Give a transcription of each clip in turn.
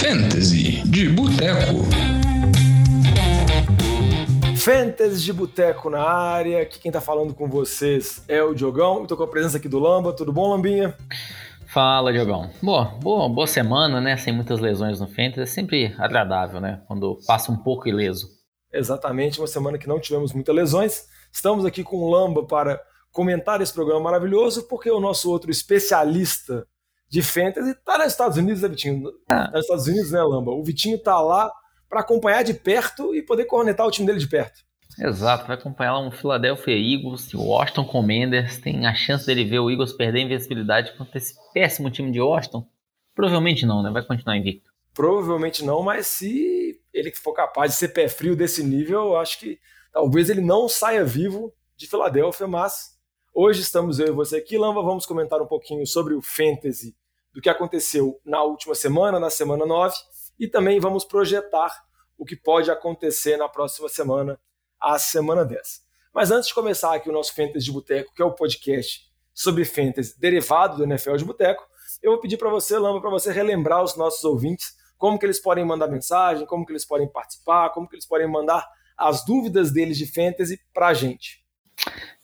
Fantasy de Boteco. Fantasy de Boteco na área. Aqui quem tá falando com vocês é o Diogão. Estou com a presença aqui do Lamba. Tudo bom, Lambinha? Fala, Diogão. Boa, boa, boa semana, né? Sem muitas lesões no Fantasy. É sempre agradável, né? Quando passa um pouco ileso. Exatamente, uma semana que não tivemos muitas lesões. Estamos aqui com o Lamba para comentar esse programa maravilhoso, porque o nosso outro especialista de fantasy tá nos Estados Unidos, né, Vitinho? Tá nos Estados Unidos, né, Lamba? O Vitinho tá lá para acompanhar de perto e poder cornetar o time dele de perto. Exato, vai acompanhar lá um Philadelphia Eagles, o Washington Commanders, tem a chance dele ver o Eagles perder a invencibilidade contra esse péssimo time de Washington? Provavelmente não, né? Vai continuar invicto. Provavelmente não, mas se ele for capaz de ser pé frio desse nível, eu acho que talvez ele não saia vivo de Filadélfia, mas Hoje estamos eu e você aqui, Lamba, vamos comentar um pouquinho sobre o Fantasy, do que aconteceu na última semana, na semana 9, e também vamos projetar o que pode acontecer na próxima semana, a semana 10. Mas antes de começar aqui o nosso Fantasy de Boteco, que é o podcast sobre Fantasy derivado do NFL de Boteco, eu vou pedir para você, Lamba, para você relembrar os nossos ouvintes como que eles podem mandar mensagem, como que eles podem participar, como que eles podem mandar as dúvidas deles de Fantasy para a gente.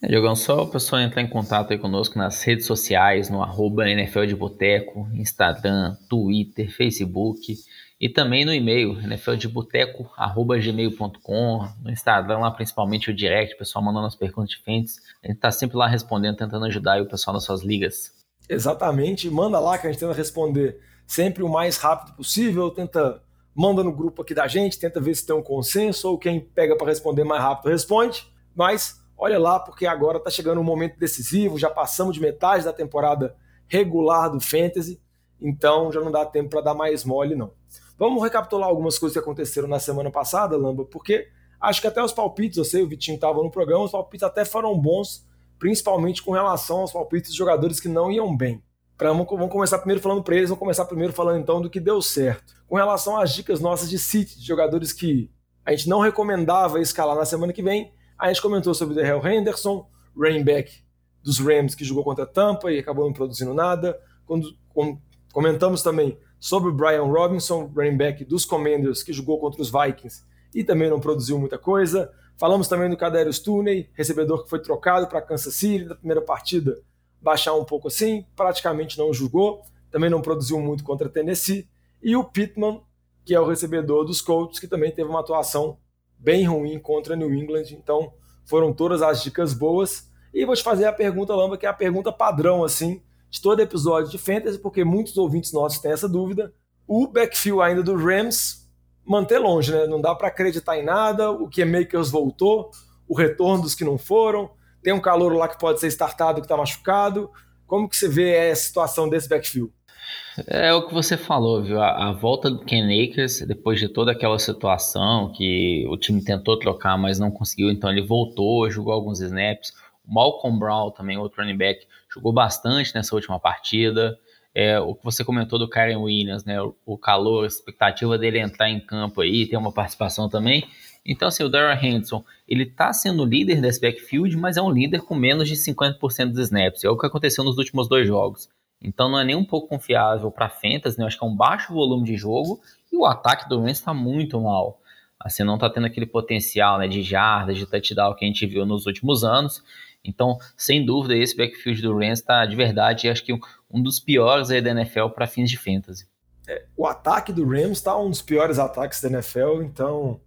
Diogão, só o pessoal entrar em contato aí conosco nas redes sociais, no arroba NFL de Boteco, Instagram, Twitter, Facebook e também no e-mail, nfldeboteco.gmail.com, no Instagram lá principalmente o direct, o pessoal mandando as perguntas diferentes. A gente está sempre lá respondendo, tentando ajudar o pessoal nas suas ligas. Exatamente, manda lá que a gente tenta responder sempre o mais rápido possível, tenta manda no grupo aqui da gente, tenta ver se tem um consenso ou quem pega para responder mais rápido responde, mas olha lá, porque agora está chegando um momento decisivo, já passamos de metade da temporada regular do Fantasy, então já não dá tempo para dar mais mole, não. Vamos recapitular algumas coisas que aconteceram na semana passada, Lamba, porque acho que até os palpites, eu sei, o Vitinho estava no programa, os palpites até foram bons, principalmente com relação aos palpites de jogadores que não iam bem. Pra, vamos, vamos começar primeiro falando para eles, vamos começar primeiro falando então do que deu certo. Com relação às dicas nossas de City, de jogadores que a gente não recomendava escalar na semana que vem, a gente comentou sobre o Darrell Henderson, running back dos Rams que jogou contra a Tampa e acabou não produzindo nada. Quando, com, comentamos também sobre o Brian Robinson, running back dos Commanders que jogou contra os Vikings e também não produziu muita coisa. Falamos também do Kadarius Tooney, recebedor que foi trocado para Kansas City na primeira partida, baixar um pouco assim, praticamente não jogou, também não produziu muito contra Tennessee. E o Pittman, que é o recebedor dos Colts, que também teve uma atuação bem ruim contra New England. Então, foram todas as dicas boas. E vou te fazer a pergunta, Lamba, que é a pergunta padrão, assim, de todo episódio de Fantasy, porque muitos ouvintes nossos têm essa dúvida. O backfield ainda do Rams manter longe, né? Não dá para acreditar em nada. O que é Makers voltou, o retorno dos que não foram. Tem um calor lá que pode ser startado que está machucado. Como que você vê a situação desse backfield? É o que você falou, viu? A, a, volta do Ken Akers, depois de toda aquela situação que o time tentou trocar, mas não conseguiu, então ele voltou, jogou alguns snaps. O Malcolm Brown, também outro running back, jogou bastante nessa última partida. É, o que você comentou do Karen Williams, né? O, o, calor, a expectativa dele entrar em campo aí, ter uma participação também. Então, assim, o Darrell Henderson, ele tá sendo líder desse backfield, mas é um líder com menos de 50% dos snaps. É o que aconteceu nos últimos dois jogos. Então não é nem um pouco confiável para Fantasy, né? Eu acho que é um baixo volume de jogo e o ataque do Rams está muito mal. Assim, não está tendo aquele potencial né, de jardas, de touchdown que a gente viu nos últimos anos. Então, sem dúvida, esse backfield do Rams está de verdade, acho que um dos piores aí da NFL para fins de fantasy. É, o ataque do Rams está um dos piores ataques da NFL, então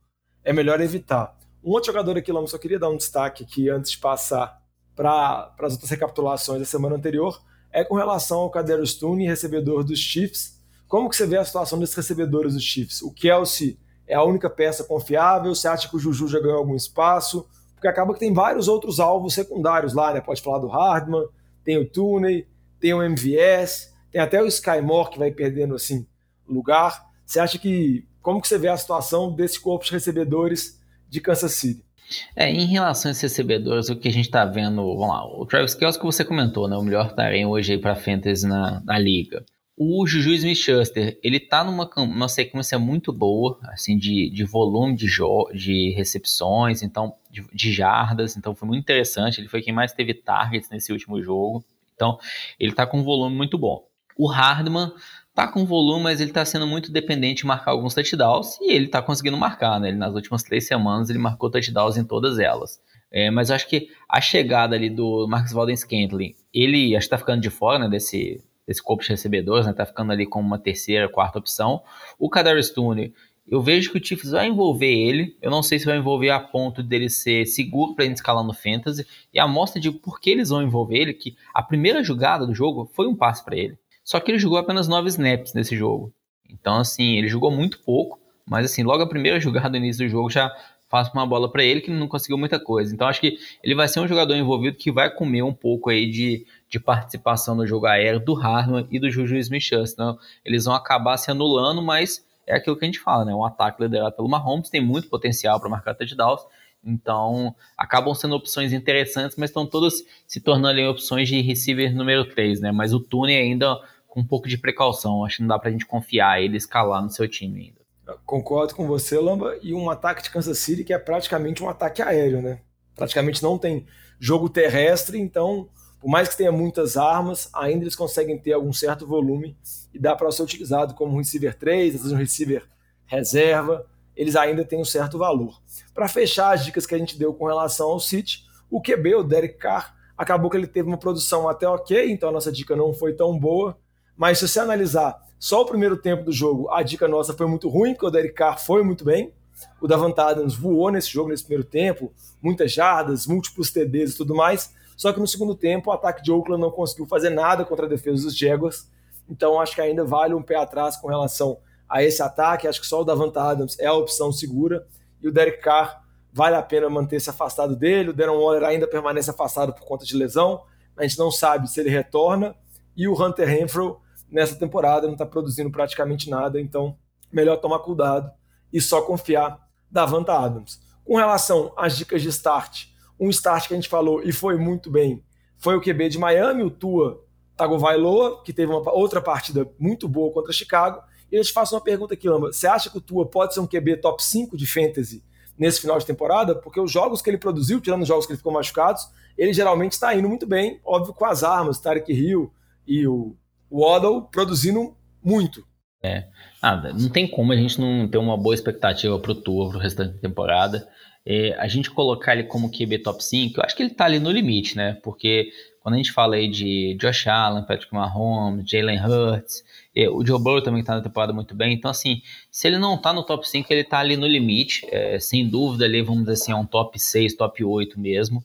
é melhor evitar. Um outro jogador aqui, Lama, só queria dar um destaque aqui antes de passar para as outras recapitulações da semana anterior é com relação ao Kadero Stone, recebedor dos Chiefs. Como que você vê a situação desses recebedores dos Chiefs? O Kelsey é a única peça confiável? Você acha que o Juju já ganhou algum espaço? Porque acaba que tem vários outros alvos secundários lá, né? Pode falar do Hardman, tem o Tooney, tem o MVS, tem até o Skymore que vai perdendo assim lugar. Você acha que como que você vê a situação desse corpo de recebedores de Kansas City? É, em relação a esses recebedores, o que a gente está vendo, vamos lá, o Travis Kelce que você comentou, né, o melhor tarém hoje aí para fantasy na, na liga. O Juju Smith-Schuster, ele tá numa, numa sequência muito boa, assim, de, de volume de, de recepções, então, de, de jardas, então foi muito interessante, ele foi quem mais teve targets nesse último jogo, então ele tá com um volume muito bom. O Hardman tá com volume, mas ele tá sendo muito dependente de marcar alguns touchdowns e ele tá conseguindo marcar, né? Ele, nas últimas três semanas ele marcou touchdowns em todas elas. É, mas eu acho que a chegada ali do Marcus Walden Scantling, ele acho que tá ficando de fora, né, desse, desse corpo de recebedores, né? Tá ficando ali como uma terceira, quarta opção. O Kadarius Stone, eu vejo que o Chiefs vai envolver ele. Eu não sei se vai envolver a ponto dele ser seguro para gente escalar no fantasy. E a mostra de por que eles vão envolver ele, que a primeira jogada do jogo foi um passe para ele. Só que ele jogou apenas nove snaps nesse jogo. Então, assim, ele jogou muito pouco, mas assim, logo a primeira jogada no início do jogo já faz uma bola para ele que não conseguiu muita coisa. Então, acho que ele vai ser um jogador envolvido que vai comer um pouco aí de, de participação no jogo aéreo do Harman e do Juju Smith-Schuster. Então, eles vão acabar se anulando, mas é aquilo que a gente fala, né? Um ataque liderado pelo Mahomes tem muito potencial para marcar touchdowns. Então, acabam sendo opções interessantes, mas estão todas se tornando opções de receiver número 3, né? Mas o Tune ainda com um pouco de precaução. Acho que não dá pra gente confiar ele escalar no seu time ainda. concordo com você, Lamba. E um ataque de Kansas City que é praticamente um ataque aéreo, né? Praticamente não tem jogo terrestre, então, por mais que tenha muitas armas, ainda eles conseguem ter algum certo volume e dá para ser utilizado como um receiver 3, às vezes um receiver reserva, eles ainda têm um certo valor. Para fechar as dicas que a gente deu com relação ao City, o QB, o Derek Carr, acabou que ele teve uma produção até ok, então a nossa dica não foi tão boa, mas se você analisar só o primeiro tempo do jogo, a dica nossa foi muito ruim, porque o Derek Carr foi muito bem. O Davant Adams voou nesse jogo, nesse primeiro tempo, muitas jardas, múltiplos TDs e tudo mais. Só que no segundo tempo, o ataque de Oakland não conseguiu fazer nada contra a defesa dos Jaguars. Então acho que ainda vale um pé atrás com relação a esse ataque. Acho que só o Davant Adams é a opção segura. E o Derek Carr vale a pena manter-se afastado dele. O Darren Waller ainda permanece afastado por conta de lesão. A gente não sabe se ele retorna. E o Hunter Renfrew nessa temporada, não está produzindo praticamente nada, então melhor tomar cuidado e só confiar da Vanta Adams. Com relação às dicas de start, um start que a gente falou e foi muito bem foi o QB de Miami, o Tua Tagovailoa, que teve uma outra partida muito boa contra Chicago. E eu te faço uma pergunta aqui, Lamba. Você acha que o Tua pode ser um QB top 5 de fantasy nesse final de temporada? Porque os jogos que ele produziu, tirando os jogos que ele ficou machucados, ele geralmente está indo muito bem, óbvio, com as armas, Tarek Hill e o o Waddle produzindo muito. É, nada, não tem como a gente não ter uma boa expectativa pro Tua pro restante da temporada. É, a gente colocar ele como QB top 5, eu acho que ele tá ali no limite, né? Porque quando a gente fala aí de Josh Allen, Patrick Mahomes, Jalen Hurts, é, o Joe Burrow também tá na temporada muito bem. Então, assim, se ele não tá no top 5, ele tá ali no limite. É, sem dúvida, ali, vamos dizer assim, é um top 6, top 8 mesmo.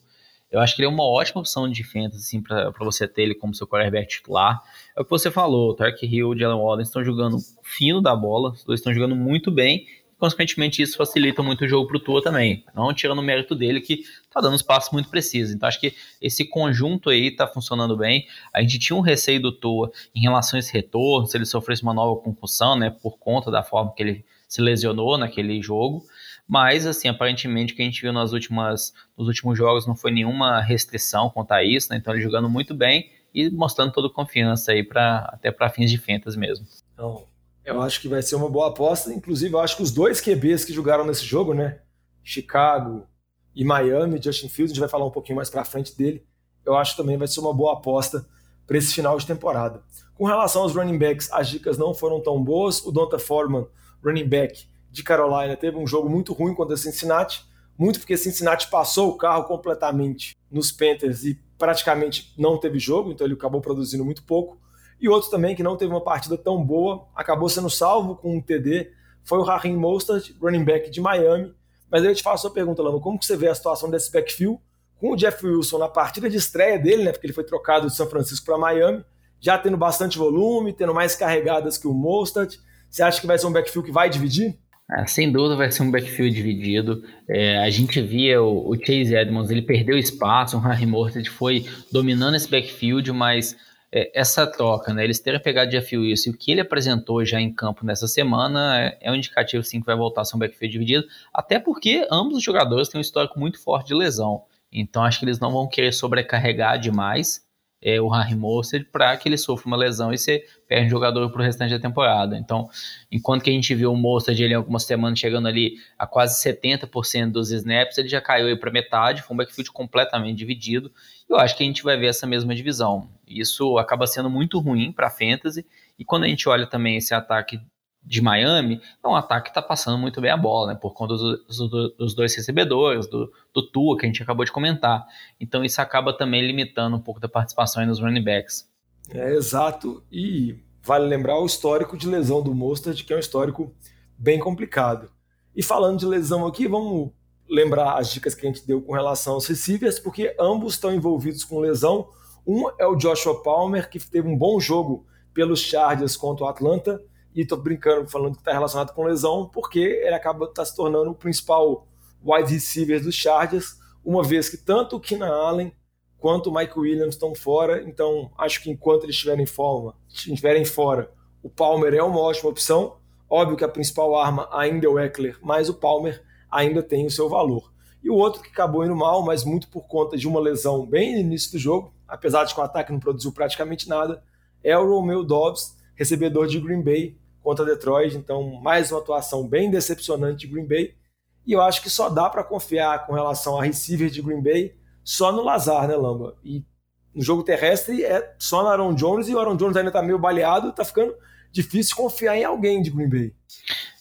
Eu acho que ele é uma ótima opção de fantasy, assim, para você ter ele como seu quarterback titular. É o que você falou, o Tark Hill e Jalen Waddle estão jogando fino da bola, os dois estão jogando muito bem, e consequentemente isso facilita muito o jogo para o Tua também, não tirando o mérito dele que tá dando os passos muito precisos. Então acho que esse conjunto aí tá funcionando bem. A gente tinha um receio do Tua em relação a esse retorno, se ele sofresse uma nova concussão, né, por conta da forma que ele se lesionou naquele jogo. Mas, assim, aparentemente o que a gente viu nas últimas, nos últimos jogos não foi nenhuma restrição quanto a isso, né? Então ele jogando muito bem e mostrando toda confiança aí para até para fins de fentas mesmo. Então, eu acho que vai ser uma boa aposta. Inclusive, eu acho que os dois QBs que jogaram nesse jogo, né? Chicago e Miami, Justin Fields, a gente vai falar um pouquinho mais para frente dele. Eu acho que também vai ser uma boa aposta para esse final de temporada. Com relação aos running backs, as dicas não foram tão boas. O Donta Foreman, running back, de Carolina teve um jogo muito ruim contra Cincinnati, muito porque Cincinnati passou o carro completamente nos Panthers e praticamente não teve jogo, então ele acabou produzindo muito pouco. E outro também que não teve uma partida tão boa, acabou sendo salvo com um TD, foi o Raheem Mostert, running back de Miami. Mas eu te faço a pergunta, Lama, como que você vê a situação desse backfield com o Jeff Wilson na partida de estreia dele, né, porque ele foi trocado de São Francisco para Miami, já tendo bastante volume, tendo mais carregadas que o Mostert. Você acha que vai ser um backfield que vai dividir? Ah, sem dúvida vai ser um backfield dividido. É, a gente via o, o, Chase Edmonds, ele perdeu espaço, o Harry Morted foi dominando esse backfield, mas é, essa troca, né, eles terem pegado Jeff Wilson e o que ele apresentou já em campo nessa semana é, é um indicativo sim que vai voltar a ser um backfield dividido, até porque ambos os jogadores têm um histórico muito forte de lesão. Então acho que eles não vão querer sobrecarregar demais é, o Harry Mostert para que ele sofra uma lesão e você perde o jogador para o restante da temporada. Então, enquanto que a gente viu o Mostert ele algumas semanas chegando ali a quase 70% dos snaps, ele já caiu para metade, foi um backfield completamente dividido. Eu acho que a gente vai ver essa mesma divisão. Isso acaba sendo muito ruim para a fantasy E quando a gente olha também esse ataque de Miami, é um ataque que está passando muito bem a bola, né? Por conta dos, dos dois recebedores, do, do Tua, que a gente acabou de comentar. Então isso acaba também limitando um pouco da participação nos running backs. É, exato. E vale lembrar o histórico de lesão do Mostert, que é um histórico bem complicado. E falando de lesão aqui, vamos lembrar as dicas que a gente deu com relação aos receivers, porque ambos estão envolvidos com lesão. Um é o Joshua Palmer, que teve um bom jogo pelos Chargers contra o Atlanta, e tô brincando falando que está relacionado com lesão, porque ele acaba tá se tornando o principal wide receiver dos Chargers, uma vez que tanto o Keenan Allen quanto o Mike Williams estão fora, então acho que enquanto eles estiverem em forma, estiverem fora, o Palmer é uma ótima opção. Óbvio que a principal arma ainda é o Eckler, mas o Palmer ainda tem o seu valor. E o outro que acabou indo mal, mas muito por conta de uma lesão bem no início do jogo, apesar de que o ataque não produziu praticamente nada, é o Romeo Dobbs, recebedor de Green Bay, contra Detroit. Então, mais uma atuação bem decepcionante de Green Bay. E eu acho que só dá para confiar com relação a receiver de Green Bay só no Lazar, né, Lamba? E no jogo terrestre é só no Aaron Jones e o Aaron Jones ainda tá meio baleado, tá ficando difícil confiar em alguém de Green Bay.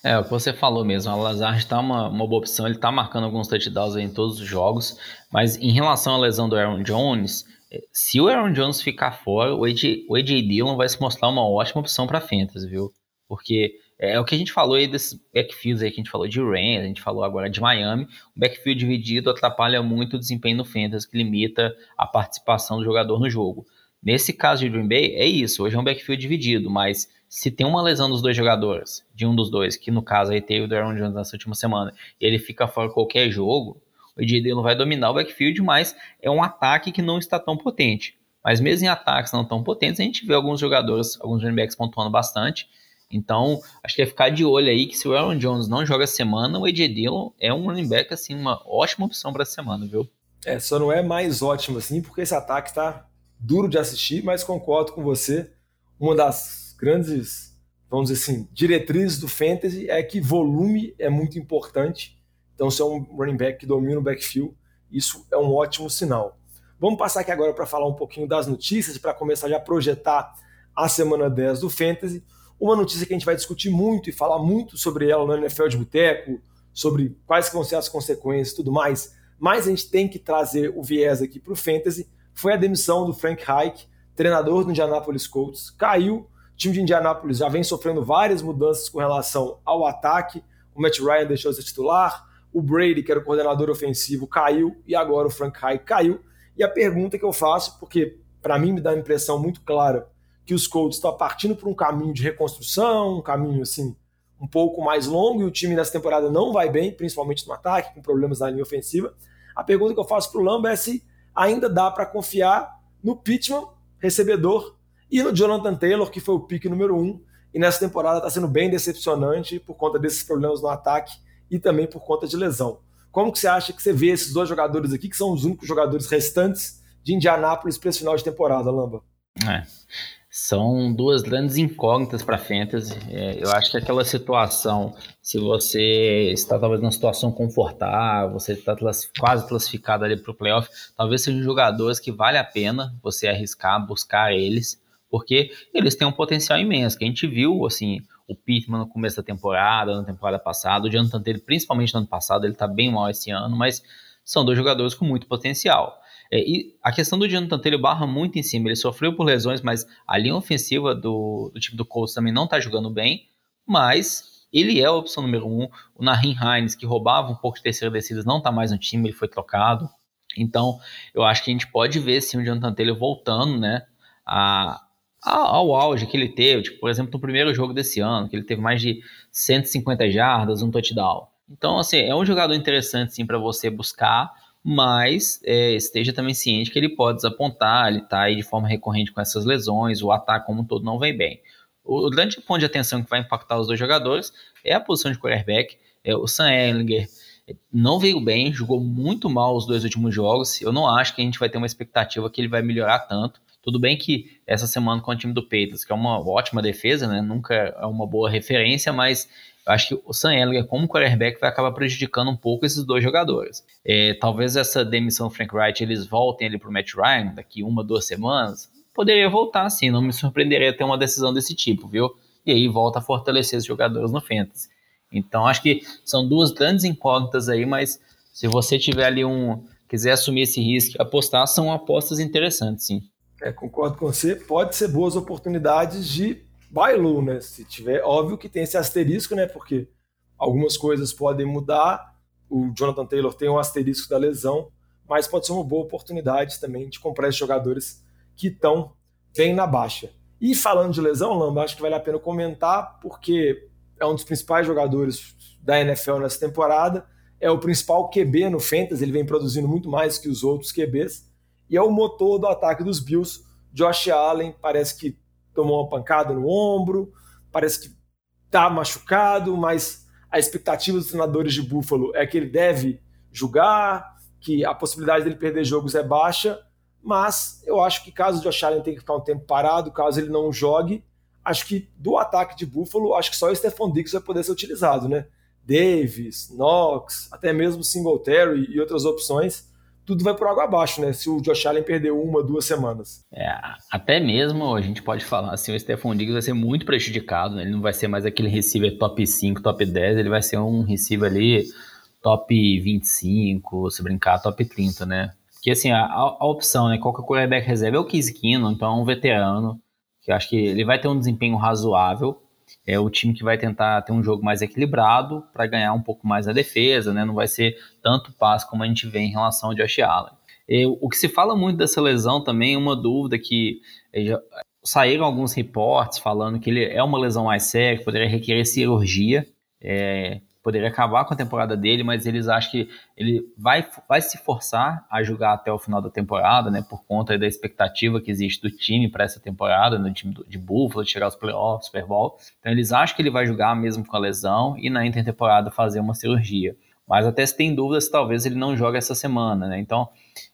É, o que você falou mesmo, o Lazar está uma, uma boa opção, ele está marcando alguns touchdowns em todos os jogos, mas em relação à lesão do Aaron Jones, eh, se o Aaron Jones ficar fora, o AJ, o AJ Dillon vai se mostrar uma ótima opção para Fantasy, viu? Porque é, é o que a gente falou aí desses backfields aí que a gente falou de Rams, a gente falou agora de Miami. O backfield dividido atrapalha muito o desempenho no Fantasy, que limita a participação do jogador no jogo. Nesse caso de Green Bay, é isso. Hoje é um backfield dividido, mas se tem uma lesão dos dois jogadores, de um dos dois, que no caso aí teve o Darren Jones nessa última semana, e ele fica fora qualquer jogo, o AJ Dillon vai dominar o backfield, mas é um ataque que não está tão potente. Mas mesmo em ataques não tão potentes, a gente vê alguns jogadores, alguns running backs pontuando bastante. Então, acho que é ficar de olho aí que se o Aaron Jones não joga semana, o AJ Dillon é um running back, assim, uma ótima opção para a semana, viu? É, só não é mais ótimo assim, porque esse ataque está duro de assistir, mas concordo com você. Uma das grandes, vamos dizer assim, diretrizes do fantasy é que volume é muito importante. Então, se é um running back que domina o backfield, isso é um ótimo sinal. Vamos passar aqui agora para falar um pouquinho das notícias, para começar já a projetar a semana 10 do Fantasy. Uma notícia que a gente vai discutir muito e falar muito sobre ela no NFL de Boteco, sobre quais vão ser as consequências e tudo mais, mas a gente tem que trazer o viés aqui para o Fantasy, foi a demissão do Frank Reich, treinador do Indianapolis Colts. Caiu, o time de Indianapolis já vem sofrendo várias mudanças com relação ao ataque, o Matt Ryan deixou de ser titular, o Brady, que era o coordenador ofensivo, caiu, e agora o Frank Reich caiu. E a pergunta que eu faço, porque para mim me dá a impressão muito clara que os Colts estão partindo por um caminho de reconstrução, um caminho assim um pouco mais longo e o time nessa temporada não vai bem, principalmente no ataque, com problemas na linha ofensiva. A pergunta que eu faço para o Lamba é se ainda dá para confiar no Pittman, recebedor, e no Jonathan Taylor, que foi o pique número um, e nessa temporada está sendo bem decepcionante por conta desses problemas no ataque e também por conta de lesão. Como que você acha que você vê esses dois jogadores aqui, que são os únicos jogadores restantes de Indianápolis para esse final de temporada, Lamba? É são duas grandes incógnitas para fantasy. É, eu acho que aquela situação, se você está talvez numa situação confortável, você está quase classificado ali para o playoff, talvez sejam jogadores que vale a pena você arriscar, buscar eles, porque eles têm um potencial imenso. Que a gente viu, assim, o Pittman no começo da temporada, na temporada passada, o Jonathan Taylor, principalmente no ano passado, ele está bem mal esse ano, mas são dois jogadores com muito potencial. É, e a questão do Jonathan Taylor barra muito em cima. Ele sofreu por lesões, mas a linha ofensiva do, do time do Colts também não está jogando bem. Mas ele é a opção número um. O Nahin Hines, que roubava um pouco de terceira descida, não está mais no time, ele foi trocado. Então, eu acho que a gente pode ver sim o Jonathan Taylor voltando, né? A, ao auge que ele teve, tipo, por exemplo, no primeiro jogo desse ano, que ele teve mais de 150 jardas, um touchdown. Então, assim, é um jogador interessante sim para você buscar mas é, esteja também ciente que ele pode desapontar, ele está aí de forma recorrente com essas lesões, o ataque como um todo não vem bem. O, o grande ponto de atenção que vai impactar os dois jogadores é a posição de quarterback. É, o Sam Ellinger não veio bem, jogou muito mal os dois últimos jogos. Eu não acho que a gente vai ter uma expectativa que ele vai melhorar tanto. Tudo bem que essa semana com o time do Peitos, que é uma ótima defesa, né? Nunca é uma boa referência, mas eu acho que o Sam Ellinger, como quarterback, vai acabar prejudicando um pouco esses dois jogadores. É, talvez essa demissão do Frank Wright eles voltem ali para o Matt Ryan daqui uma, duas semanas. poderia voltar sim, não me surpreenderia ter uma decisão desse tipo, viu? E aí volta a fortalecer os jogadores no Fantasy. Então acho que são duas grandes incógnitas aí, mas se você tiver ali um. quiser assumir esse risco apostar, são apostas interessantes, sim. É, concordo com você. Pode ser boas oportunidades de buy low, né? Se tiver, óbvio que tem esse asterisco, né? Porque algumas coisas podem mudar. O Jonathan Taylor tem um asterisco da lesão, mas pode ser uma boa oportunidade também de comprar esses jogadores que estão bem na baixa. E falando de lesão, Lamba, acho que vale a pena comentar, porque é um dos principais jogadores da NFL nessa temporada, é o principal QB no Fantasy, ele vem produzindo muito mais que os outros QBs, e é o motor do ataque dos Bills. Josh Allen parece que tomou uma pancada no ombro, parece que está machucado, mas a expectativa dos treinadores de Buffalo é que ele deve jogar, que a possibilidade dele perder jogos é baixa, mas eu acho que caso o Josh Allen tenha que ficar um tempo parado, caso ele não jogue, acho que do ataque de Buffalo, acho que só o Stephon Diggs vai poder ser utilizado, né? Davis, Knox, até mesmo Singletary e outras opções, tudo vai por água abaixo, né? Se o Josh Allen perder uma, duas semanas. É, até mesmo a gente pode falar assim, o Stephon Diggs vai ser muito prejudicado, né? Ele não vai ser mais aquele receiver top 5, top 10, ele vai ser um receiver ali top 25, se brincar, top 30, né? Que assim, a, a opção, né? Qual que é o quarterback reserva é o Keenum, então é um veterano, que eu acho que ele vai ter um desempenho razoável. É o time que vai tentar ter um jogo mais equilibrado para ganhar um pouco mais a defesa, né? Não vai ser tanto passo como a gente vê em relação ao Josh Allen. E, o que se fala muito dessa lesão também, uma dúvida que eh, já, saíram alguns reportes falando que ele é uma lesão mais séria, que poderia requerer cirurgia. É, poderia acabar com a temporada dele, mas eles acham que ele vai, vai se forçar a jogar até o final da temporada, né, por conta da expectativa que existe do time para essa temporada, no time de Buffalo, chegar aos playoffs, Super Bowl. Então eles acham que ele vai jogar mesmo com a lesão e na intertemporada fazer uma cirurgia. Mas até se tem dúvidas, talvez ele não jogue essa semana, né? Então,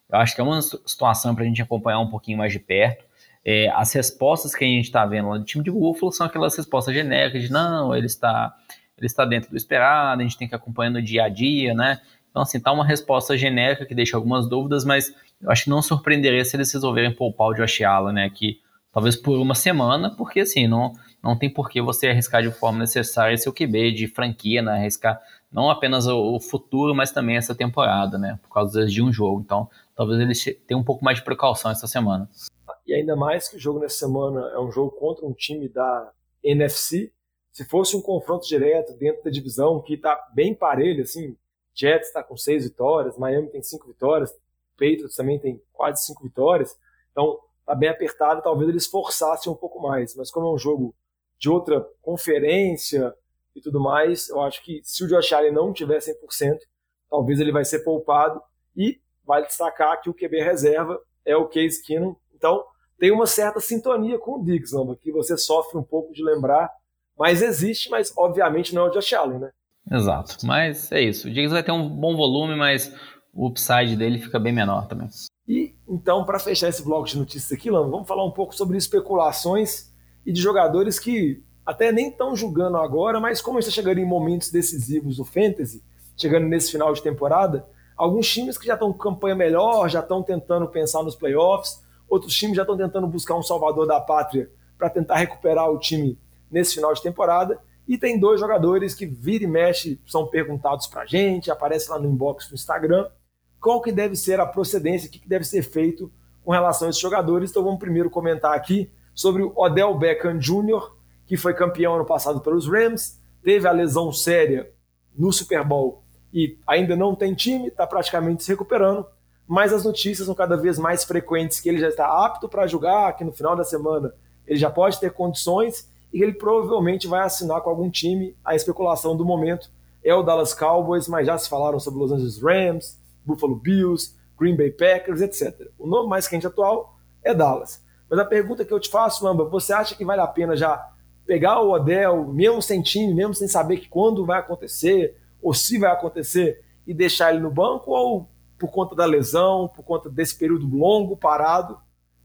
eu acho que é uma situação para a gente acompanhar um pouquinho mais de perto. É, as respostas que a gente está vendo lá do time de Buffalo são aquelas respostas genéricas de não, ele está ele está dentro do esperado, a gente tem que acompanhar no dia a dia, né? Então, assim, tá uma resposta genérica que deixa algumas dúvidas, mas eu acho que não surpreenderia se eles resolverem poupar o Josh Allen, né? Que talvez por uma semana, porque assim, não, não tem por que você arriscar de forma necessária seu QB de franquia, né? Arriscar não apenas o, futuro, mas também essa temporada, né? Por causa de um jogo. Então, talvez eles tenham um pouco mais de precaução essa semana. E ainda mais que o jogo nessa semana é um jogo contra um time da NFC, se fosse um confronto direto dentro da divisão, que está bem parelho, assim, Jets está com seis vitórias, Miami tem cinco vitórias, Patriots também tem quase cinco vitórias, então está bem apertado, talvez eles forçassem um pouco mais, mas como é um jogo de outra conferência e tudo mais, eu acho que se o Josh Allen não tiver 100%, talvez ele vai ser poupado e vale destacar que o QB reserva é o Case Keenum, então tem uma certa sintonia com o Diggs, que você sofre um pouco de lembrar mas existe, mas obviamente não é o Josh Allen, né? Exato. Mas é isso. O Diggs vai ter um bom volume, mas o upside dele fica bem menor também. E então, para fechar esse bloco de notícias aqui, Lando, vamos falar um pouco sobre especulações e de jogadores que até nem estão julgando agora, mas como está chegando em momentos decisivos do Fantasy, chegando nesse final de temporada, alguns times que já estão com campanha melhor, já estão tentando pensar nos playoffs, outros times já estão tentando buscar um salvador da pátria para tentar recuperar o time nesse final de temporada. E tem dois jogadores que vira e mexe, são perguntados para a gente, aparece lá no inbox do Instagram, qual que deve ser a procedência, o que deve ser feito com relação a esses jogadores. Então vamos primeiro comentar aqui sobre o Odell Beckham Jr., que foi campeão ano passado pelos Rams, teve a lesão séria no Super Bowl e ainda não tem time, está praticamente se recuperando, mas as notícias são cada vez mais frequentes que ele já está apto para jogar, que no final da semana ele já pode ter condições e ele provavelmente vai assinar com algum time. A especulação do momento é o Dallas Cowboys, mas já se falaram sobre Los Angeles Rams, Buffalo Bills, Green Bay Packers, etc. O nome mais quente atual é Dallas. Mas a pergunta que eu te faço, Lamba, você acha que vale a pena já pegar o Odell, mesmo sem time, mesmo sem saber que quando vai acontecer, ou se vai acontecer, e deixar ele no banco, ou por conta da lesão, por conta desse período longo, parado,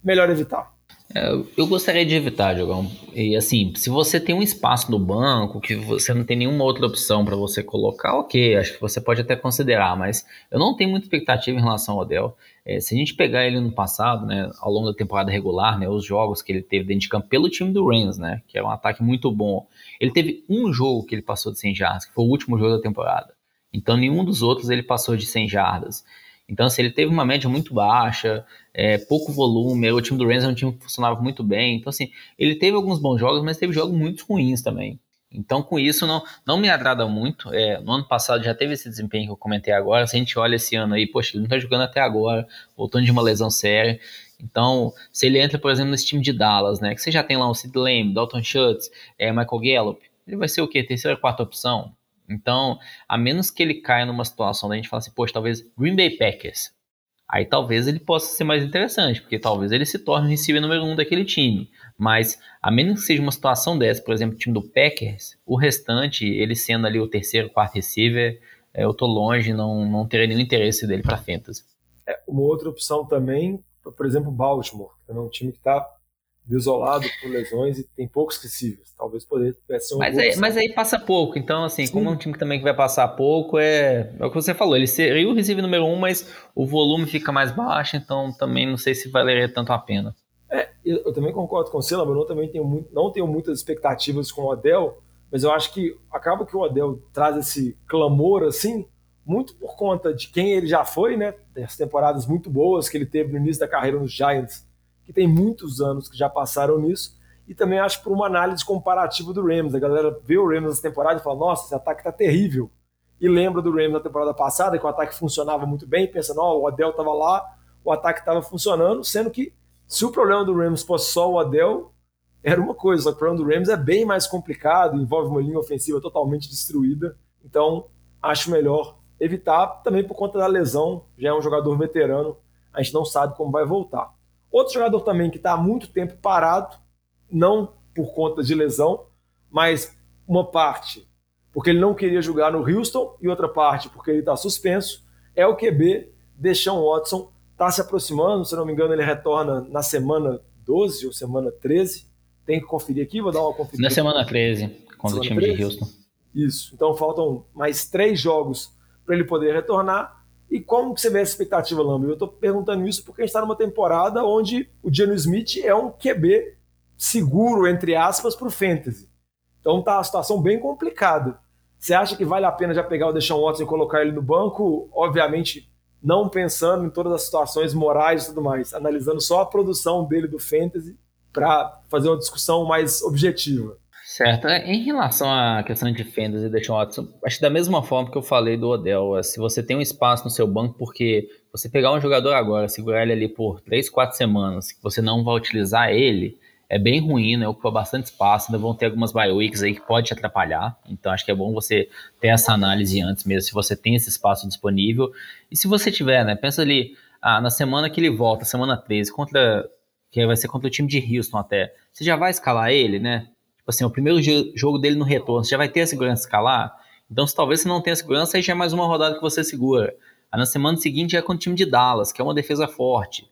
melhor evitar? É, eu gostaria de evitar, Diogão. E assim, se você tem um espaço no banco, que você não tem nenhuma outra opção para você colocar, ok, acho que você pode até considerar, mas eu não tenho muita expectativa em relação ao Odell. É, se a gente pegar ele no passado, né, ao longo da temporada regular, né, os jogos que ele teve dentro de campo pelo time do Rams, né, que é um ataque muito bom, ele teve um jogo que ele passou de 100 jardas, que foi o último jogo da temporada. Então, nenhum dos outros ele passou de 100 jardas. Então, assim, ele teve uma média muito baixa, é, pouco volume, o time do Rams é um time que funcionava muito bem. Então, assim, ele teve alguns bons jogos, mas teve jogos muito ruins também. Então, com isso, não, não me agrada muito. É, no ano passado já teve esse desempenho que eu comentei agora. Se a gente olha esse ano aí, poxa, ele não tá jogando até agora, voltando de uma lesão séria. Então, se ele entra, por exemplo, nesse time de Dallas, né? Que você já tem lá o Sid Lamb, Dalton Schultz, é, Michael Gallup, ele vai ser o quê? Terceira, quarta opção? Então, a menos que ele caia numa situação da gente falar assim, poxa, talvez Green Bay Packers. Aí talvez ele possa ser mais interessante, porque talvez ele se torne o receiver número um daquele time. Mas, a menos que seja uma situação dessa, por exemplo, o time do Packers, o restante, ele sendo ali o terceiro, quarto receiver, é, eu tô longe, não, não teria nenhum interesse dele para fantasy. É, uma outra opção também, por exemplo, Baltimore, que é um time que está desolado por lesões e tem poucos receivers. Talvez pudesse ser um mas aí, mas aí passa pouco. Então, assim, Sim. como é um time que também que vai passar pouco, é, é o que você falou. Ele seria o receiver número um, mas o volume fica mais baixo, então também não sei se valeria tanto a pena. É, eu, eu também concordo com você. Eu também tenho muito, não tenho muitas expectativas com o Odell, mas eu acho que acaba que o Odell traz esse clamor assim, muito por conta de quem ele já foi, né? Das temporadas muito boas que ele teve no início da carreira nos Giants que tem muitos anos que já passaram nisso, e também acho por uma análise comparativa do Rams. A galera vê o Rams nessa temporada e fala: nossa, esse ataque tá terrível. E lembra do Rams na temporada passada, que o ataque funcionava muito bem, pensa: não, o Adel estava lá, o ataque estava funcionando, sendo que se o problema do Rams fosse só o Adel, era uma coisa, o problema do Rams é bem mais complicado, envolve uma linha ofensiva totalmente destruída. Então, acho melhor evitar, também por conta da lesão, já é um jogador veterano, a gente não sabe como vai voltar. Outro jogador também que está há muito tempo parado, não por conta de lesão, mas uma parte porque ele não queria jogar no Houston e outra parte porque ele está suspenso, é o QB Deshaun Watson. Está se aproximando, se não me engano, ele retorna na semana 12 ou semana 13. Tem que conferir aqui, vou dar uma conferida. Na semana 13, contra o time 13? de Houston. Isso. Então faltam mais três jogos para ele poder retornar. E como que você vê essa expectativa, Lambert? Eu estou perguntando isso porque a gente está numa temporada onde o Geno Smith é um QB seguro, entre aspas, para o Fantasy. Então tá a situação bem complicada. Você acha que vale a pena já pegar o Deshaun Watson e colocar ele no banco? Obviamente, não pensando em todas as situações morais e tudo mais, analisando só a produção dele do Fantasy para fazer uma discussão mais objetiva. Certo. É, em relação à questão de fendas e Deshaun Watson, acho que da mesma forma que eu falei do Odell, é, se você tem um espaço no seu banco, porque você pegar um jogador agora, segurar ele ali por 3, 4 semanas, que você não vai utilizar ele, é bem ruim, né? Ocupa bastante espaço, ainda vão ter algumas bye weeks aí que pode te atrapalhar. Então acho que é bom você ter essa análise antes mesmo, se você tem esse espaço disponível. E se você tiver, né? Pensa ali, ah, na semana que ele volta, semana 13, contra. Que vai ser contra o time de Houston até. Você já vai escalar ele, né? Tipo assim, o primeiro jogo dele no retorno, você já vai ter a segurança escalar? Então, se talvez você não tenha segurança, aí já é mais uma rodada que você segura. Aí na semana seguinte já é com o time de Dallas, que é uma defesa forte.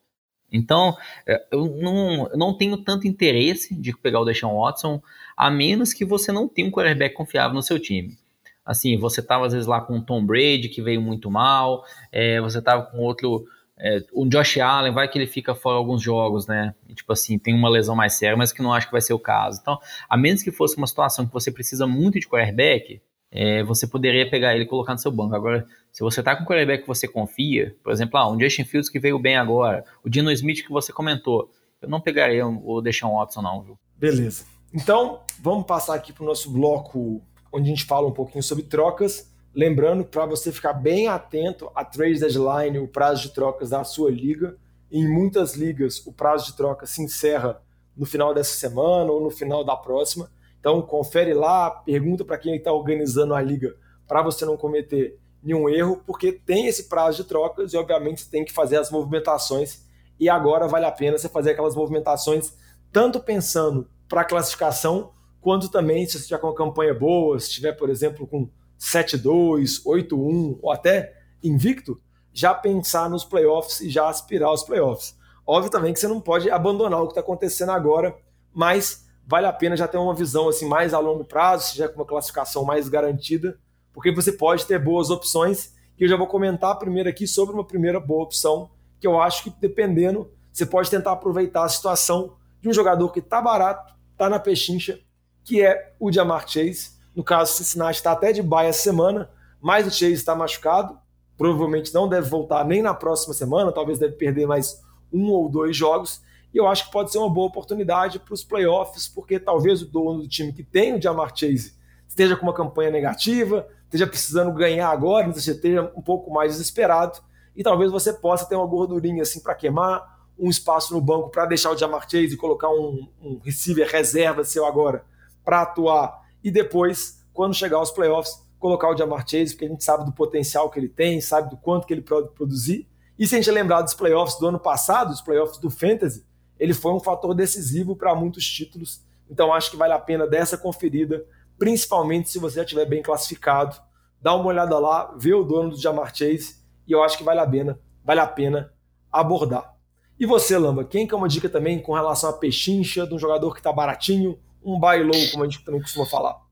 Então, é, eu não, eu não tenho tanto interesse de pegar o Deshaun Watson, a menos que você não tenha um quarterback confiável no seu time. Assim, você estava às vezes lá com o Tom Brady, que veio muito mal, é, você estava com outro é, o Josh Allen, vai que ele fica fora alguns jogos, né? E, tipo assim, tem uma lesão mais séria, mas que não acho que vai ser o caso. Então, a menos que fosse uma situação que você precisa muito de quarterback, é, você poderia pegar ele e colocar no seu banco. Agora, se você tá com um quarterback que você confia, por exemplo, ah, um Justin Fields que veio bem agora, o Dino Smith que você comentou, eu não pegaria o Deshaun Watson não, viu? Beleza. Então, vamos passar aqui para o nosso bloco onde a gente fala um pouquinho sobre trocas. Lembrando para você ficar bem atento a trade deadline, o prazo de trocas da sua liga. Em muitas ligas, o prazo de troca se encerra no final dessa semana ou no final da próxima. Então, confere lá, pergunta para quem está organizando a liga para você não cometer nenhum erro, porque tem esse prazo de trocas e, obviamente, você tem que fazer as movimentações. E agora vale a pena você fazer aquelas movimentações, tanto pensando para a classificação, quanto também se você estiver com uma campanha boa, se estiver, por exemplo, com 7-2, 8-1 ou até invicto, já pensar nos playoffs e já aspirar aos playoffs. Óbvio também que você não pode abandonar o que está acontecendo agora, mas vale a pena já ter uma visão assim mais a longo prazo, já com uma classificação mais garantida, porque você pode ter boas opções. E eu já vou comentar primeiro aqui sobre uma primeira boa opção, que eu acho que dependendo, você pode tentar aproveitar a situação de um jogador que está barato, está na pechincha, que é o Jamar Chase. No caso, o Cincinnati está até de baia essa semana, mas o Chase está machucado, provavelmente não deve voltar nem na próxima semana, talvez deve perder mais um ou dois jogos. E eu acho que pode ser uma boa oportunidade para os playoffs, porque talvez o dono do time que tem o Jamar Chase esteja com uma campanha negativa, esteja precisando ganhar agora, você esteja um pouco mais desesperado, e talvez você possa ter uma gordurinha assim para queimar, um espaço no banco para deixar o Jamar Chase e colocar um, um receiver reserva seu agora para atuar, e depois, quando chegar aos playoffs, colocar o Jamar Chase, porque a gente sabe do potencial que ele tem, sabe do quanto que ele pode produzir. E se a gente lembrar dos playoffs do ano passado, os playoffs do Fantasy, ele foi um fator decisivo para muitos títulos. Então acho que vale a pena dessa conferida, principalmente se você já estiver bem classificado. Dá uma olhada lá, vê o dono do Jamar Chase e eu acho que vale a pena, vale a pena abordar. E você, Lamba, quem que é uma dica também com relação à pechincha de um jogador que está baratinho, um buy low, como a gente também costuma falar?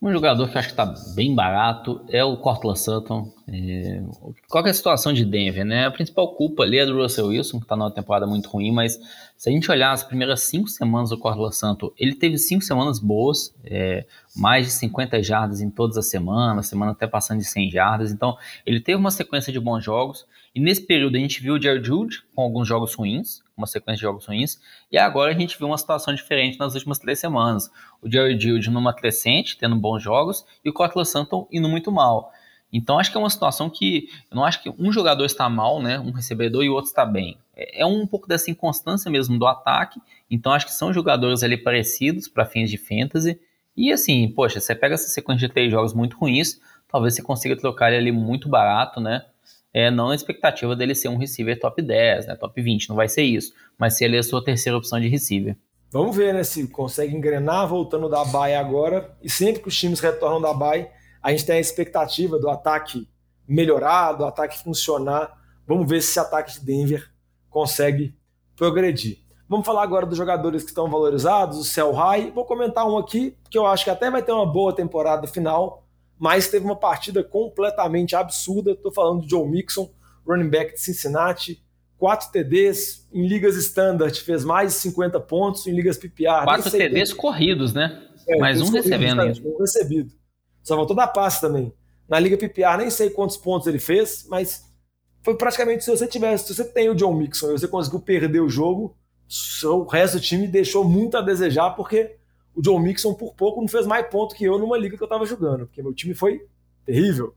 Um jogador que eu acho que está bem barato é o Cortland Sutton. É, qual é a situação de Denver, né? A principal culpa ali é do Russell Wilson, que está numa temporada muito ruim, mas se a gente olhar as primeiras cinco semanas do Cortland Sutton, ele teve cinco semanas boas, é, mais de 50 jardas em todas as semanas, semana até passando de 100 jardas, então ele teve uma sequência de bons jogos, e nesse período a gente viu o Jared Jude com alguns jogos ruins, uma sequência de jogos ruins, e agora a gente viu uma situação diferente nas últimas três semanas. O Jared Jude numa crescente, tendo bons jogos, e o Cortland Sutton indo muito mal. Então acho que é uma situação que eu não acho que um jogador está mal, né, um recebedor e o outro está bem. É, é um pouco dessa inconstância mesmo do ataque. Então acho que são jogadores ali parecidos para fins de fantasy. E assim, poxa, você pega essa sequência de três jogos muito ruins, talvez você consiga trocar ele ali muito barato, né? É, não na expectativa dele ser um receiver top 10, né, top 20, não vai ser isso, mas se ele é a sua terceira opção de receiver. Vamos ver né, se consegue engrenar voltando da baia agora, e sempre que os times retornam da baia, a gente tem a expectativa do ataque melhorar, do ataque funcionar. Vamos ver se esse ataque de Denver consegue progredir. Vamos falar agora dos jogadores que estão valorizados, o Cell High. Vou comentar um aqui, que eu acho que até vai ter uma boa temporada final, mas teve uma partida completamente absurda. Estou falando do Joe Mixon, running back de Cincinnati, 4 TDs, em ligas standard fez mais de 50 pontos, em ligas PPR. 4 TDs corridos, né? É, mais um recebendo. Um recebido. Só voltou da passe também. Na liga PPR nem sei quantos pontos ele fez, mas foi praticamente se você tivesse, se você tem o John Mixon e você conseguiu perder o jogo, o resto do time deixou muito a desejar porque o John Mixon por pouco não fez mais ponto que eu numa liga que eu estava jogando, porque meu time foi terrível.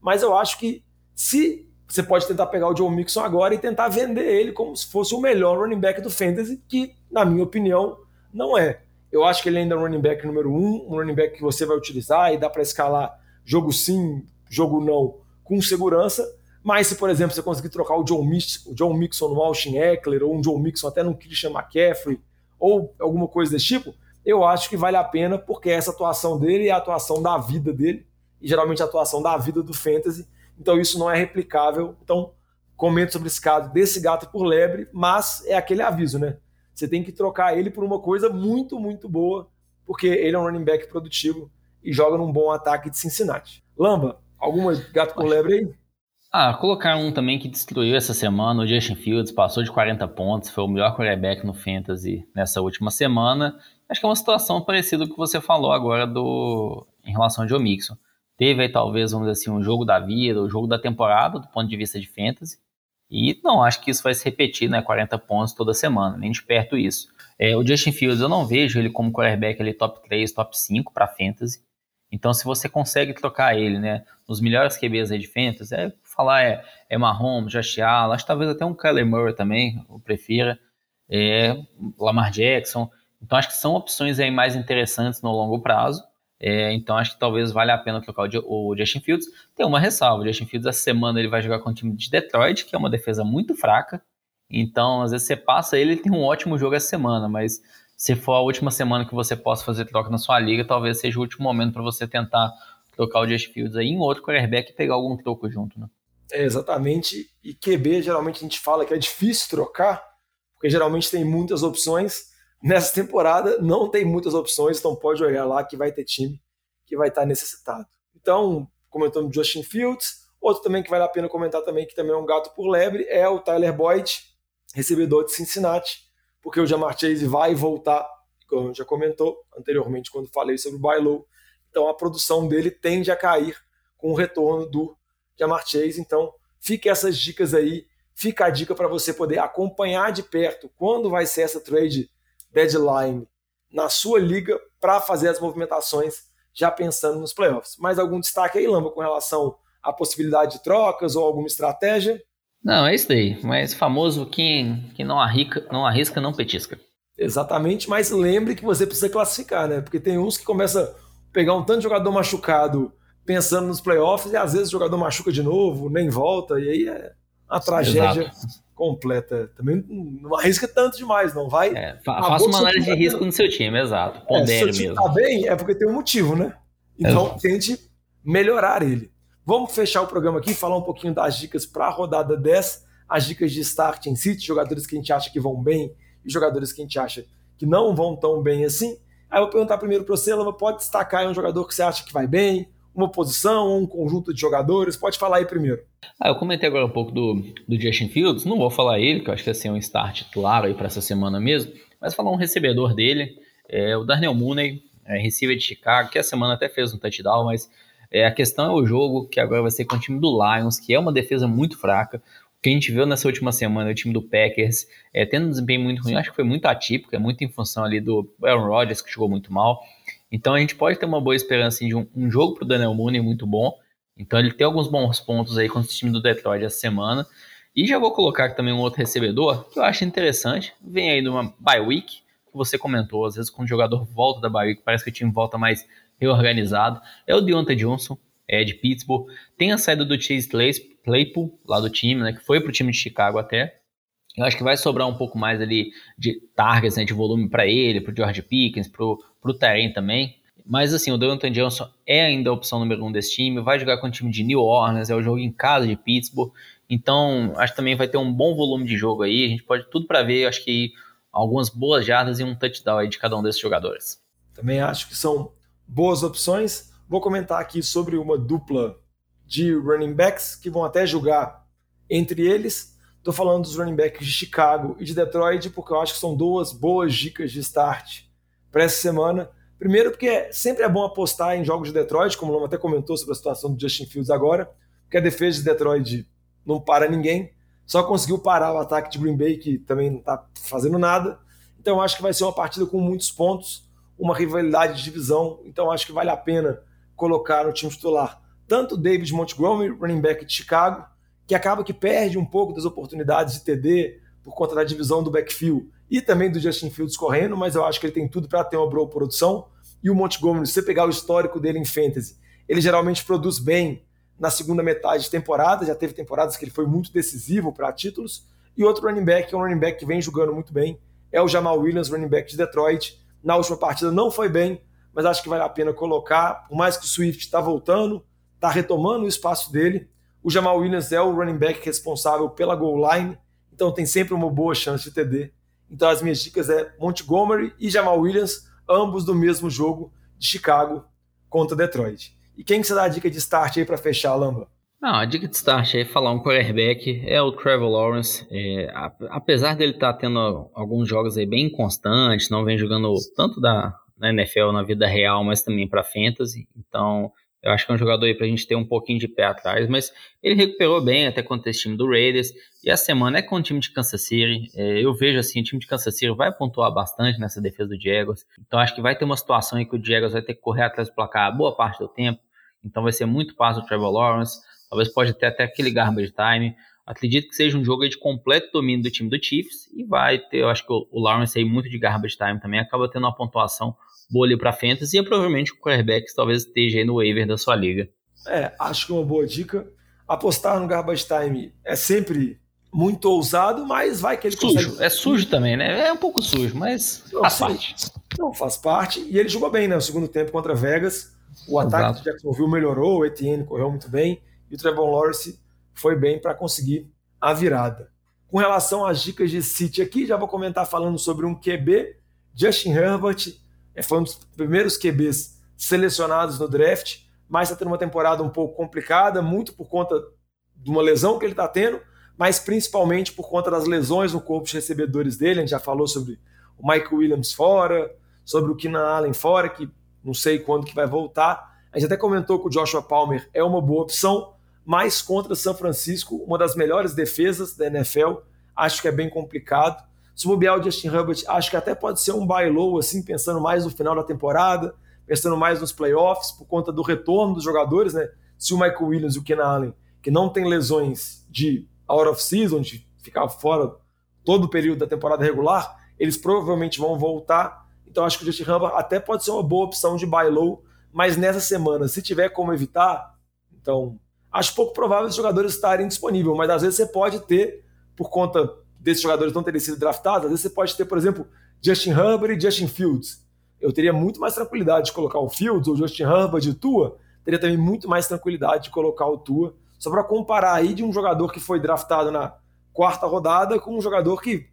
Mas eu acho que se você pode tentar pegar o John Mixon agora e tentar vender ele como se fosse o melhor running back do fantasy, que na minha opinião não é. Eu acho que ele ainda é um running back número um, um running back que você vai utilizar e dá para escalar jogo sim, jogo não, com segurança. Mas se, por exemplo, você conseguir trocar o John, Mix, o John Mixon no Austin Eckler, ou um John Mixon até no Christian McCaffrey, ou alguma coisa desse tipo, eu acho que vale a pena, porque essa atuação dele é a atuação da vida dele, e geralmente a atuação da vida do Fantasy, então isso não é replicável. Então, comento sobre esse caso desse gato por lebre, mas é aquele aviso, né? Você tem que trocar ele por uma coisa muito, muito boa, porque ele é um running back produtivo e joga num bom ataque de Cincinnati. Lamba, alguma gato por lebre aí? Ah, colocar um também que destruiu essa semana, o Justin Fields, passou de 40 pontos, foi o melhor quarterback no Fantasy nessa última semana. Acho que é uma situação parecida com o que você falou agora do em relação ao Joe Mixon. Teve aí talvez, vamos dizer assim, um jogo da vida, o um jogo da temporada, do ponto de vista de fantasy. E não acho que isso vai se repetir, né? 40 pontos toda semana, nem de perto isso. É, o Justin Fields, eu não vejo ele como quarterback ali top 3, top 5 para fantasy. Então, se você consegue trocar ele, né, nos melhores QBs aí de fantasy, é falar é, é Mahomes, Josh Allen, acho que talvez até um Kyler Murray também, eu prefira, é, Lamar Jackson. Então acho que são opções aí mais interessantes no longo prazo. É, então acho que talvez valha a pena trocar o, Justin Fields. Tem uma ressalva, o Justin Fields essa semana ele vai jogar com o time de Detroit, que é uma defesa muito fraca. Então às vezes você passa ele, ele tem um ótimo jogo essa semana, mas se for a última semana que você possa fazer troca na sua liga, talvez seja o último momento para você tentar trocar o Justin Fields aí em outro quarterback e pegar algum troco junto, né? É, exatamente. E QB geralmente a gente fala que é difícil trocar, porque geralmente tem muitas opções. Nessa temporada não tem muitas opções, então pode olhar lá que vai ter time que vai estar necessitado. Então, comentando Justin Fields, outro também que vale a pena comentar também, que também é um gato por lebre, é o Tyler Boyd, recebedor de Cincinnati, porque o Jamar Chase vai voltar, como a gente já comentou anteriormente quando falei sobre o Bailo, então a produção dele tende a cair com o retorno do Jamar Chase, então fique essas dicas aí, fica a dica para você poder acompanhar de perto quando vai ser essa trade deadline na sua liga para fazer as movimentações já pensando nos playoffs. Mais algum destaque aí, Lamba, com relação à possibilidade de trocas ou alguma estratégia? Não, é isso daí. Mas famoso quem, quem não, arrisca, não arrisca, não petisca. Exatamente, mas lembre que você precisa classificar, né? Porque tem uns que começam a pegar um tanto de jogador machucado pensando nos playoffs e às vezes o jogador machuca de novo, nem volta, e aí é a tragédia Exato. Completa. Também não arrisca tanto demais, não vai. É, fa faça uma análise de risco no seu time, exato. Pondere é, se o time tá bem, é porque tem um motivo, né? Então Exato. tente melhorar ele. Vamos fechar o programa aqui, falar um pouquinho das dicas para a rodada 10, as dicas de start em City, jogadores que a gente acha que vão bem e jogadores que a gente acha que não vão tão bem assim. Aí eu vou perguntar primeiro para você, Lama, pode destacar um jogador que você acha que vai bem, uma posição, um conjunto de jogadores? Pode falar aí primeiro. Ah, eu comentei agora um pouco do, do Justin Fields, não vou falar ele, que eu acho que assim, é um start claro aí para essa semana mesmo, mas falar um recebedor dele, é o Darnell Mooney, é, receiver de Chicago, que a semana até fez um touchdown, mas é, a questão é o jogo, que agora vai ser com o time do Lions, que é uma defesa muito fraca. O que a gente viu nessa última semana, o time do Packers é, tendo um desempenho muito ruim, acho que foi muito atípico, é muito em função ali do Aaron Rodgers, que jogou muito mal. Então a gente pode ter uma boa esperança de um, um jogo para o Daniel Mooney muito bom. Então ele tem alguns bons pontos aí contra o time do Detroit essa semana. E já vou colocar também um outro recebedor que eu acho interessante. Vem aí numa bye week, que você comentou, às vezes quando o jogador volta da bye week, parece que o time volta mais reorganizado. É o Deontay Johnson, é de Pittsburgh. Tem a saída do Chase Claypool, lá do time, né, que foi pro time de Chicago até. Eu acho que vai sobrar um pouco mais ali de targets, né, de volume para ele, pro George Pickens, pro, pro Terren também. Mas assim, o Deontay Johnson é ainda a opção número um desse time, vai jogar com o time de New Orleans, é o jogo em casa de Pittsburgh. Então, acho que também vai ter um bom volume de jogo aí. A gente pode tudo para ver, acho que algumas boas jardas e um touchdown aí de cada um desses jogadores. Também acho que são boas opções. Vou comentar aqui sobre uma dupla de running backs que vão até jogar entre eles. Estou falando dos running backs de Chicago e de Detroit, porque eu acho que são duas boas dicas de start para essa semana. Primeiro, porque sempre é bom apostar em jogos de Detroit, como o Loma até comentou sobre a situação do Justin Fields agora, porque a defesa de Detroit não para ninguém, só conseguiu parar o ataque de Green Bay, que também não está fazendo nada. Então, acho que vai ser uma partida com muitos pontos uma rivalidade de divisão, então acho que vale a pena colocar no time titular tanto David Montgomery, running back de Chicago, que acaba que perde um pouco das oportunidades de TD por conta da divisão do backfield e também do Justin Fields correndo, mas eu acho que ele tem tudo para ter uma boa produção. E o Montgomery, se você pegar o histórico dele em fantasy, ele geralmente produz bem na segunda metade de temporada, já teve temporadas que ele foi muito decisivo para títulos. E outro running back, é um running back que vem jogando muito bem, é o Jamal Williams, running back de Detroit, na última partida não foi bem, mas acho que vale a pena colocar. Por mais que o Swift está voltando, está retomando o espaço dele. O Jamal Williams é o running back responsável pela goal line, então tem sempre uma boa chance de TD. Então as minhas dicas é Montgomery e Jamal Williams, ambos do mesmo jogo de Chicago contra Detroit. E quem que você dá a dica de start aí para fechar, Lamba? Não, a dica de start é falar um quarterback é o Trevor Lawrence. É, apesar dele estar tá tendo alguns jogos aí bem inconstantes, não vem jogando tanto da na NFL na vida real, mas também para fantasy. Então, eu acho que é um jogador aí para a gente ter um pouquinho de pé atrás, mas ele recuperou bem até contra esse time do Raiders. E a semana é com o time de Kansas City. É, eu vejo assim, o time de Kansas City vai pontuar bastante nessa defesa do Jaguars. Então, acho que vai ter uma situação em que o Jaguars vai ter que correr atrás do placar boa parte do tempo. Então, vai ser muito fácil o Trevor Lawrence. Talvez pode ter até aquele garbage time. Acredito que seja um jogo de completo domínio do time do Chiefs e vai ter, eu acho que o, Lawrence aí muito de garbage time também acaba tendo uma pontuação ali para fantasy e provavelmente o quarterback talvez esteja aí no waiver da sua liga. É, acho que é uma boa dica. Apostar no garbage time é sempre muito ousado, mas vai que ele sujo. consegue... É sujo também, né? É um pouco sujo, mas não, faz sim. parte. Não, faz parte. E ele jogou bem, né? No segundo tempo contra Vegas. O ataque Exato. de Jacksonville melhorou, o Etienne correu muito bem e o Trevor Lawrence foi bem para conseguir a virada. Com relação às dicas de City aqui, já vou comentar falando sobre um QB, Justin Herbert, foi um dos primeiros QBs selecionados no draft, mas está tendo uma temporada um pouco complicada, muito por conta de uma lesão que ele está tendo, mas principalmente por conta das lesões no corpo de recebedores dele. A gente já falou sobre o Mike Williams fora, sobre o Keenan Allen fora, que não sei quando que vai voltar. A gente até comentou que o Joshua Palmer é uma boa opção, mas contra São Francisco, uma das melhores defesas da NFL, acho que é bem complicado. Se bobear o Justin Herbert, acho que até pode ser um buy low, assim, pensando mais no final da temporada, pensando mais nos playoffs, por conta do retorno dos jogadores, né? Se o Michael Williams e o Ken Allen, que não tem lesões de out of season, de ficar fora todo o período da temporada regular, eles provavelmente vão voltar. Então acho que o Justin Herbert até pode ser uma boa opção de buy low, mas nessa semana, se tiver como evitar, então acho pouco provável os jogadores estarem disponíveis, mas às vezes você pode ter, por conta desses jogadores não terem sido draftados, às vezes você pode ter, por exemplo, Justin Herbert e Justin Fields. Eu teria muito mais tranquilidade de colocar o Fields ou Justin Herbert de Tua, teria também muito mais tranquilidade de colocar o Tua, só para comparar aí de um jogador que foi draftado na quarta rodada com um jogador que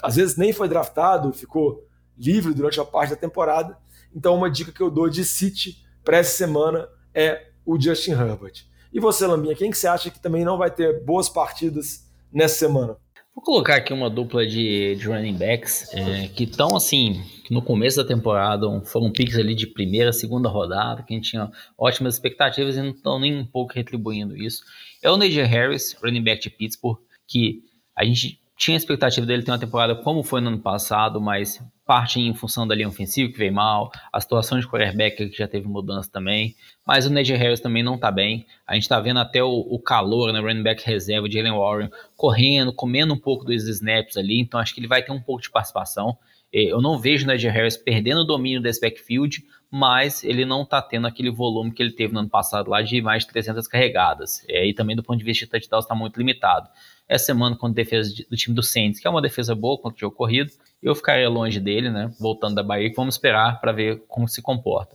às vezes nem foi draftado, ficou livre durante a parte da temporada. Então, uma dica que eu dou de City para essa semana é o Justin Herbert. E você, Lambinha, quem que você acha que também não vai ter boas partidas nessa semana? Vou colocar aqui uma dupla de, de running backs é, que estão assim, no começo da temporada foram picks ali de primeira, segunda rodada, que a gente tinha ótimas expectativas e não estão nem um pouco retribuindo isso. É o Najee Harris, running back de Pittsburgh, que a gente tinha expectativa dele ter uma temporada como foi no ano passado, mas parte em função da linha ofensiva que veio mal, a situação de quarterback que já teve mudança também, mas o Najee Harris também não tá bem. A gente tá vendo até o, o calor, né, running back reserva de Jalen Warren correndo, comendo um pouco dos snaps ali, então acho que ele vai ter um pouco de participação. Eu não vejo o Najee Harris perdendo o domínio desse backfield, mas ele não está tendo aquele volume que ele teve no ano passado lá de mais de 300 carregadas. É, e também do ponto de vista de touchdowns está muito limitado. Essa semana contra a defesa do time do Saints, que é uma defesa boa contra o jogo corrido, eu ficaria longe dele, né? Voltando da Bahia, vamos esperar para ver como se comporta.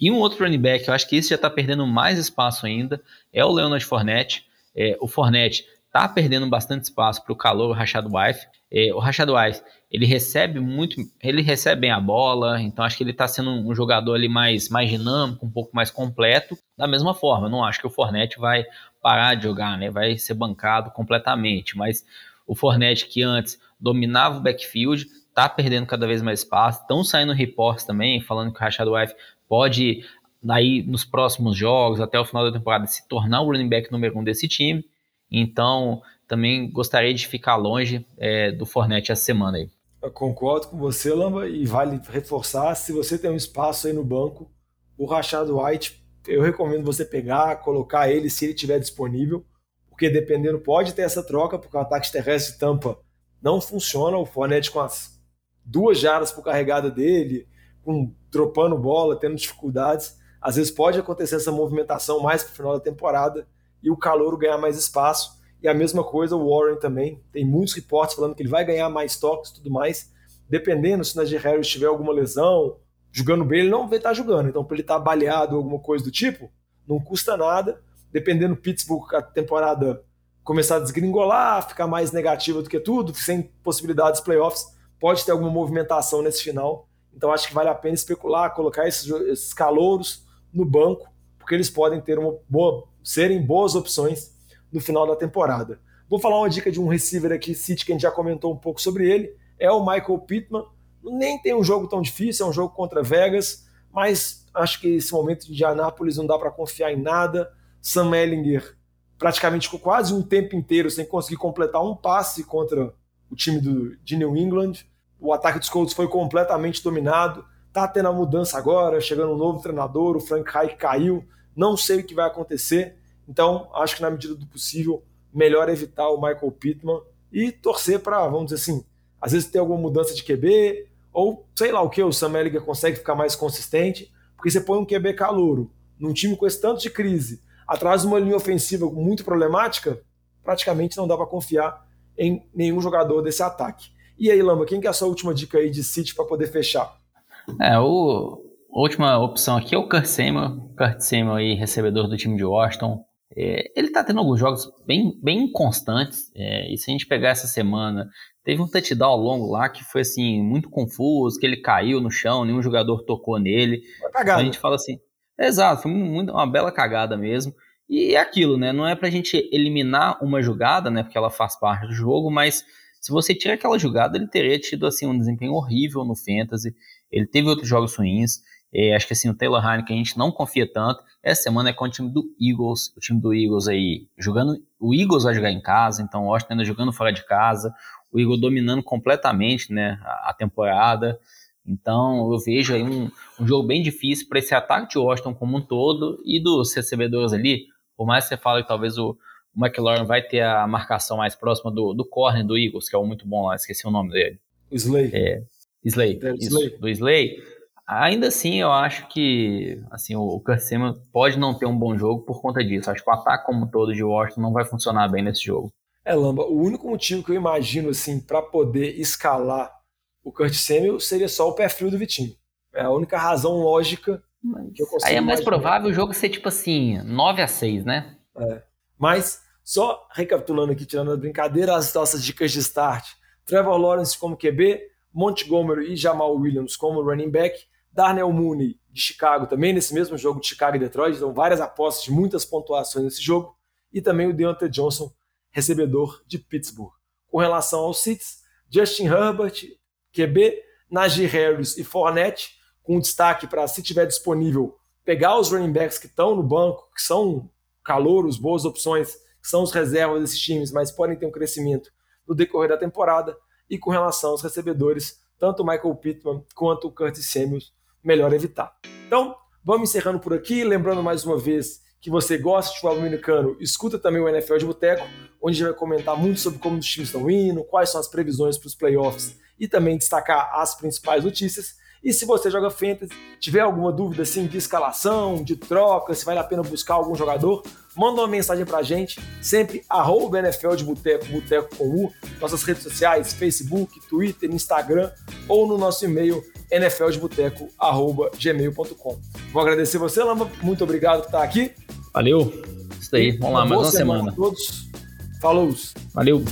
E um outro running back, eu acho que esse já está perdendo mais espaço ainda, é o Leonard Fournette. É, o Fournette está perdendo bastante espaço para o calor, o Rashad Wife. É, o Rashad Wife ele recebe muito, ele recebe bem a bola, então acho que ele está sendo um jogador ali mais, mais dinâmico, um pouco mais completo. Da mesma forma, não acho que o Fornette vai parar de jogar, né? Vai ser bancado completamente, mas o Fornette que antes dominava o backfield, está perdendo cada vez mais espaço. Estão saindo reportes também falando que o Rashad Wife pode daí nos próximos jogos, até o final da temporada, se tornar o running back número um desse time. Então, também gostaria de ficar longe é, do Fornette essa semana aí. Eu concordo com você, Lamba, e vale reforçar, se você tem um espaço aí no banco, o Rashad White, eu recomendo você pegar, colocar ele se ele estiver disponível, porque dependendo, pode ter essa troca, porque o ataque terrestre de Tampa não funciona, o Fournette com as duas jardas por carregada dele, com dropando bola, tendo dificuldades, às vezes pode acontecer essa movimentação mais para o final da temporada e o calor ganhar mais espaço. E a mesma coisa o Warren também. Tem muitos reportes falando que ele vai ganhar mais toques e tudo mais. Dependendo se o Najee Harris tiver alguma lesão, jogando bem, ele não vai estar jogando. Então, para ele estar tá baleado ou alguma coisa do tipo, não custa nada. Dependendo do Pittsburgh, a temporada começar a desgringolar, ficar mais negativa do que tudo, sem possibilidades de playoffs, pode ter alguma movimentação nesse final. Então, acho que vale a pena especular, colocar esses, esses calouros no banco, porque eles podem ter uma boa, serem boas opções no final da temporada. Vou falar uma dica de um receiver aqui, City, que a gente já comentou um pouco sobre ele, é o Michael Pittman. Nem tem um jogo tão difícil, é um jogo contra Vegas, mas acho que esse momento de Anápolis não dá para confiar em nada. Sam Ellinger praticamente ficou quase um tempo inteiro sem conseguir completar um passe contra o time do, de New England. O ataque dos Colts foi completamente dominado. Tá tendo a mudança agora, chegando um novo treinador, o Frank Reich caiu. Não sei o que vai acontecer. Então, acho que na medida do possível, melhor evitar o Michael Pittman e torcer para, vamos dizer assim, às vezes ter alguma mudança de QB, ou sei lá o que, o Sam Ellinger consegue ficar mais consistente, porque você põe um QB calouro num time com esse tanto de crise, atrás de uma linha ofensiva muito problemática, praticamente não dá para confiar em nenhum jogador desse ataque. E aí, Lamba, quem que é a sua última dica aí de City para poder fechar? É, o, a última opção aqui é o Kurt Samuel. Kurt Samuel aí, recebedor do time de Washington É, ele tá tendo alguns jogos bem, bem constantes, é, e se a gente pegar essa semana, teve um touchdown ao longo lá que foi assim, muito confuso, que ele caiu no chão, nenhum jogador tocou nele. Então a gente fala assim, exato, foi muito, uma bela cagada mesmo. E é aquilo, né? Não é pra gente eliminar uma jogada, né? Porque ela faz parte do jogo, mas se você tira aquela jogada, ele teria tido assim um desempenho horrível no fantasy. Ele teve outros jogos ruins. É, acho que assim, o Taylor Heineken a gente não confia tanto. Essa semana é com o time do Eagles, o time do Eagles aí jogando. O Eagles vai jogar em casa, então o Washington ainda jogando fora de casa. O Eagles dominando completamente né, a, a temporada. Então eu vejo aí um, um jogo bem difícil para esse ataque de Washington como um todo e dos recebedores ali. Por mais que você fale que talvez o, o McLaurin vai ter a marcação mais próxima do, do corner do Eagles, que é um muito bom lá, esqueci o nome dele. Slay. É, Slay, é, isso, Slay. do Slay. Ainda assim, eu acho que assim, o Kurt Samuel pode não ter um bom jogo por conta disso. Acho que o ataque como todo de Washington não vai funcionar bem nesse jogo. É, Lamba, o único motivo que eu imagino assim para poder escalar o Kurt Samuel seria só o pé frio do Vitinho. É a única razão lógica que eu consigo Aí é mais imaginar. provável o jogo ser tipo assim, 9 a 6 né? É. Mas só recapitulando aqui, tirando a brincadeira, as nossas dicas de start. Trevor Lawrence como QB, Montgomery e Jamal Williams como running back, Darnell Mooney de Chicago também nesse mesmo jogo de Chicago e Detroit, então várias apostas de muitas pontuações nesse jogo, e também o Deontay Johnson, recebedor de Pittsburgh. Com relação aos seats, Justin Herbert, QB, Najee Harris e Fournette, com destaque para, se tiver disponível, pegar os running backs que estão no banco, que são calouros, boas opções, são os reservas desses times, mas podem ter um crescimento no decorrer da temporada. E com relação aos recebedores, tanto o Michael Pittman quanto o Curtis Samuels, melhor evitar. Então, vamos encerrando por aqui. Lembrando mais uma vez que você gosta de futebol americano, escuta também o NFL de Boteco, onde a gente vai comentar muito sobre como os times estão indo, quais são as previsões para os playoffs e também destacar as principais notícias. E se você joga Fantasy, tiver alguma dúvida assim de escalação, de troca, se vale a pena buscar algum jogador, manda uma mensagem pra gente, sempre arroba NFL de Boteco, Boteco com U, nossas redes sociais, Facebook, Twitter, Instagram ou no nosso e-mail nfldeboteco.gmail.com. Vou agradecer você, Lamba, muito obrigado por estar aqui. Valeu, isso aí, vamos lá, mais uma semana. semana. todos. Falou! Valeu!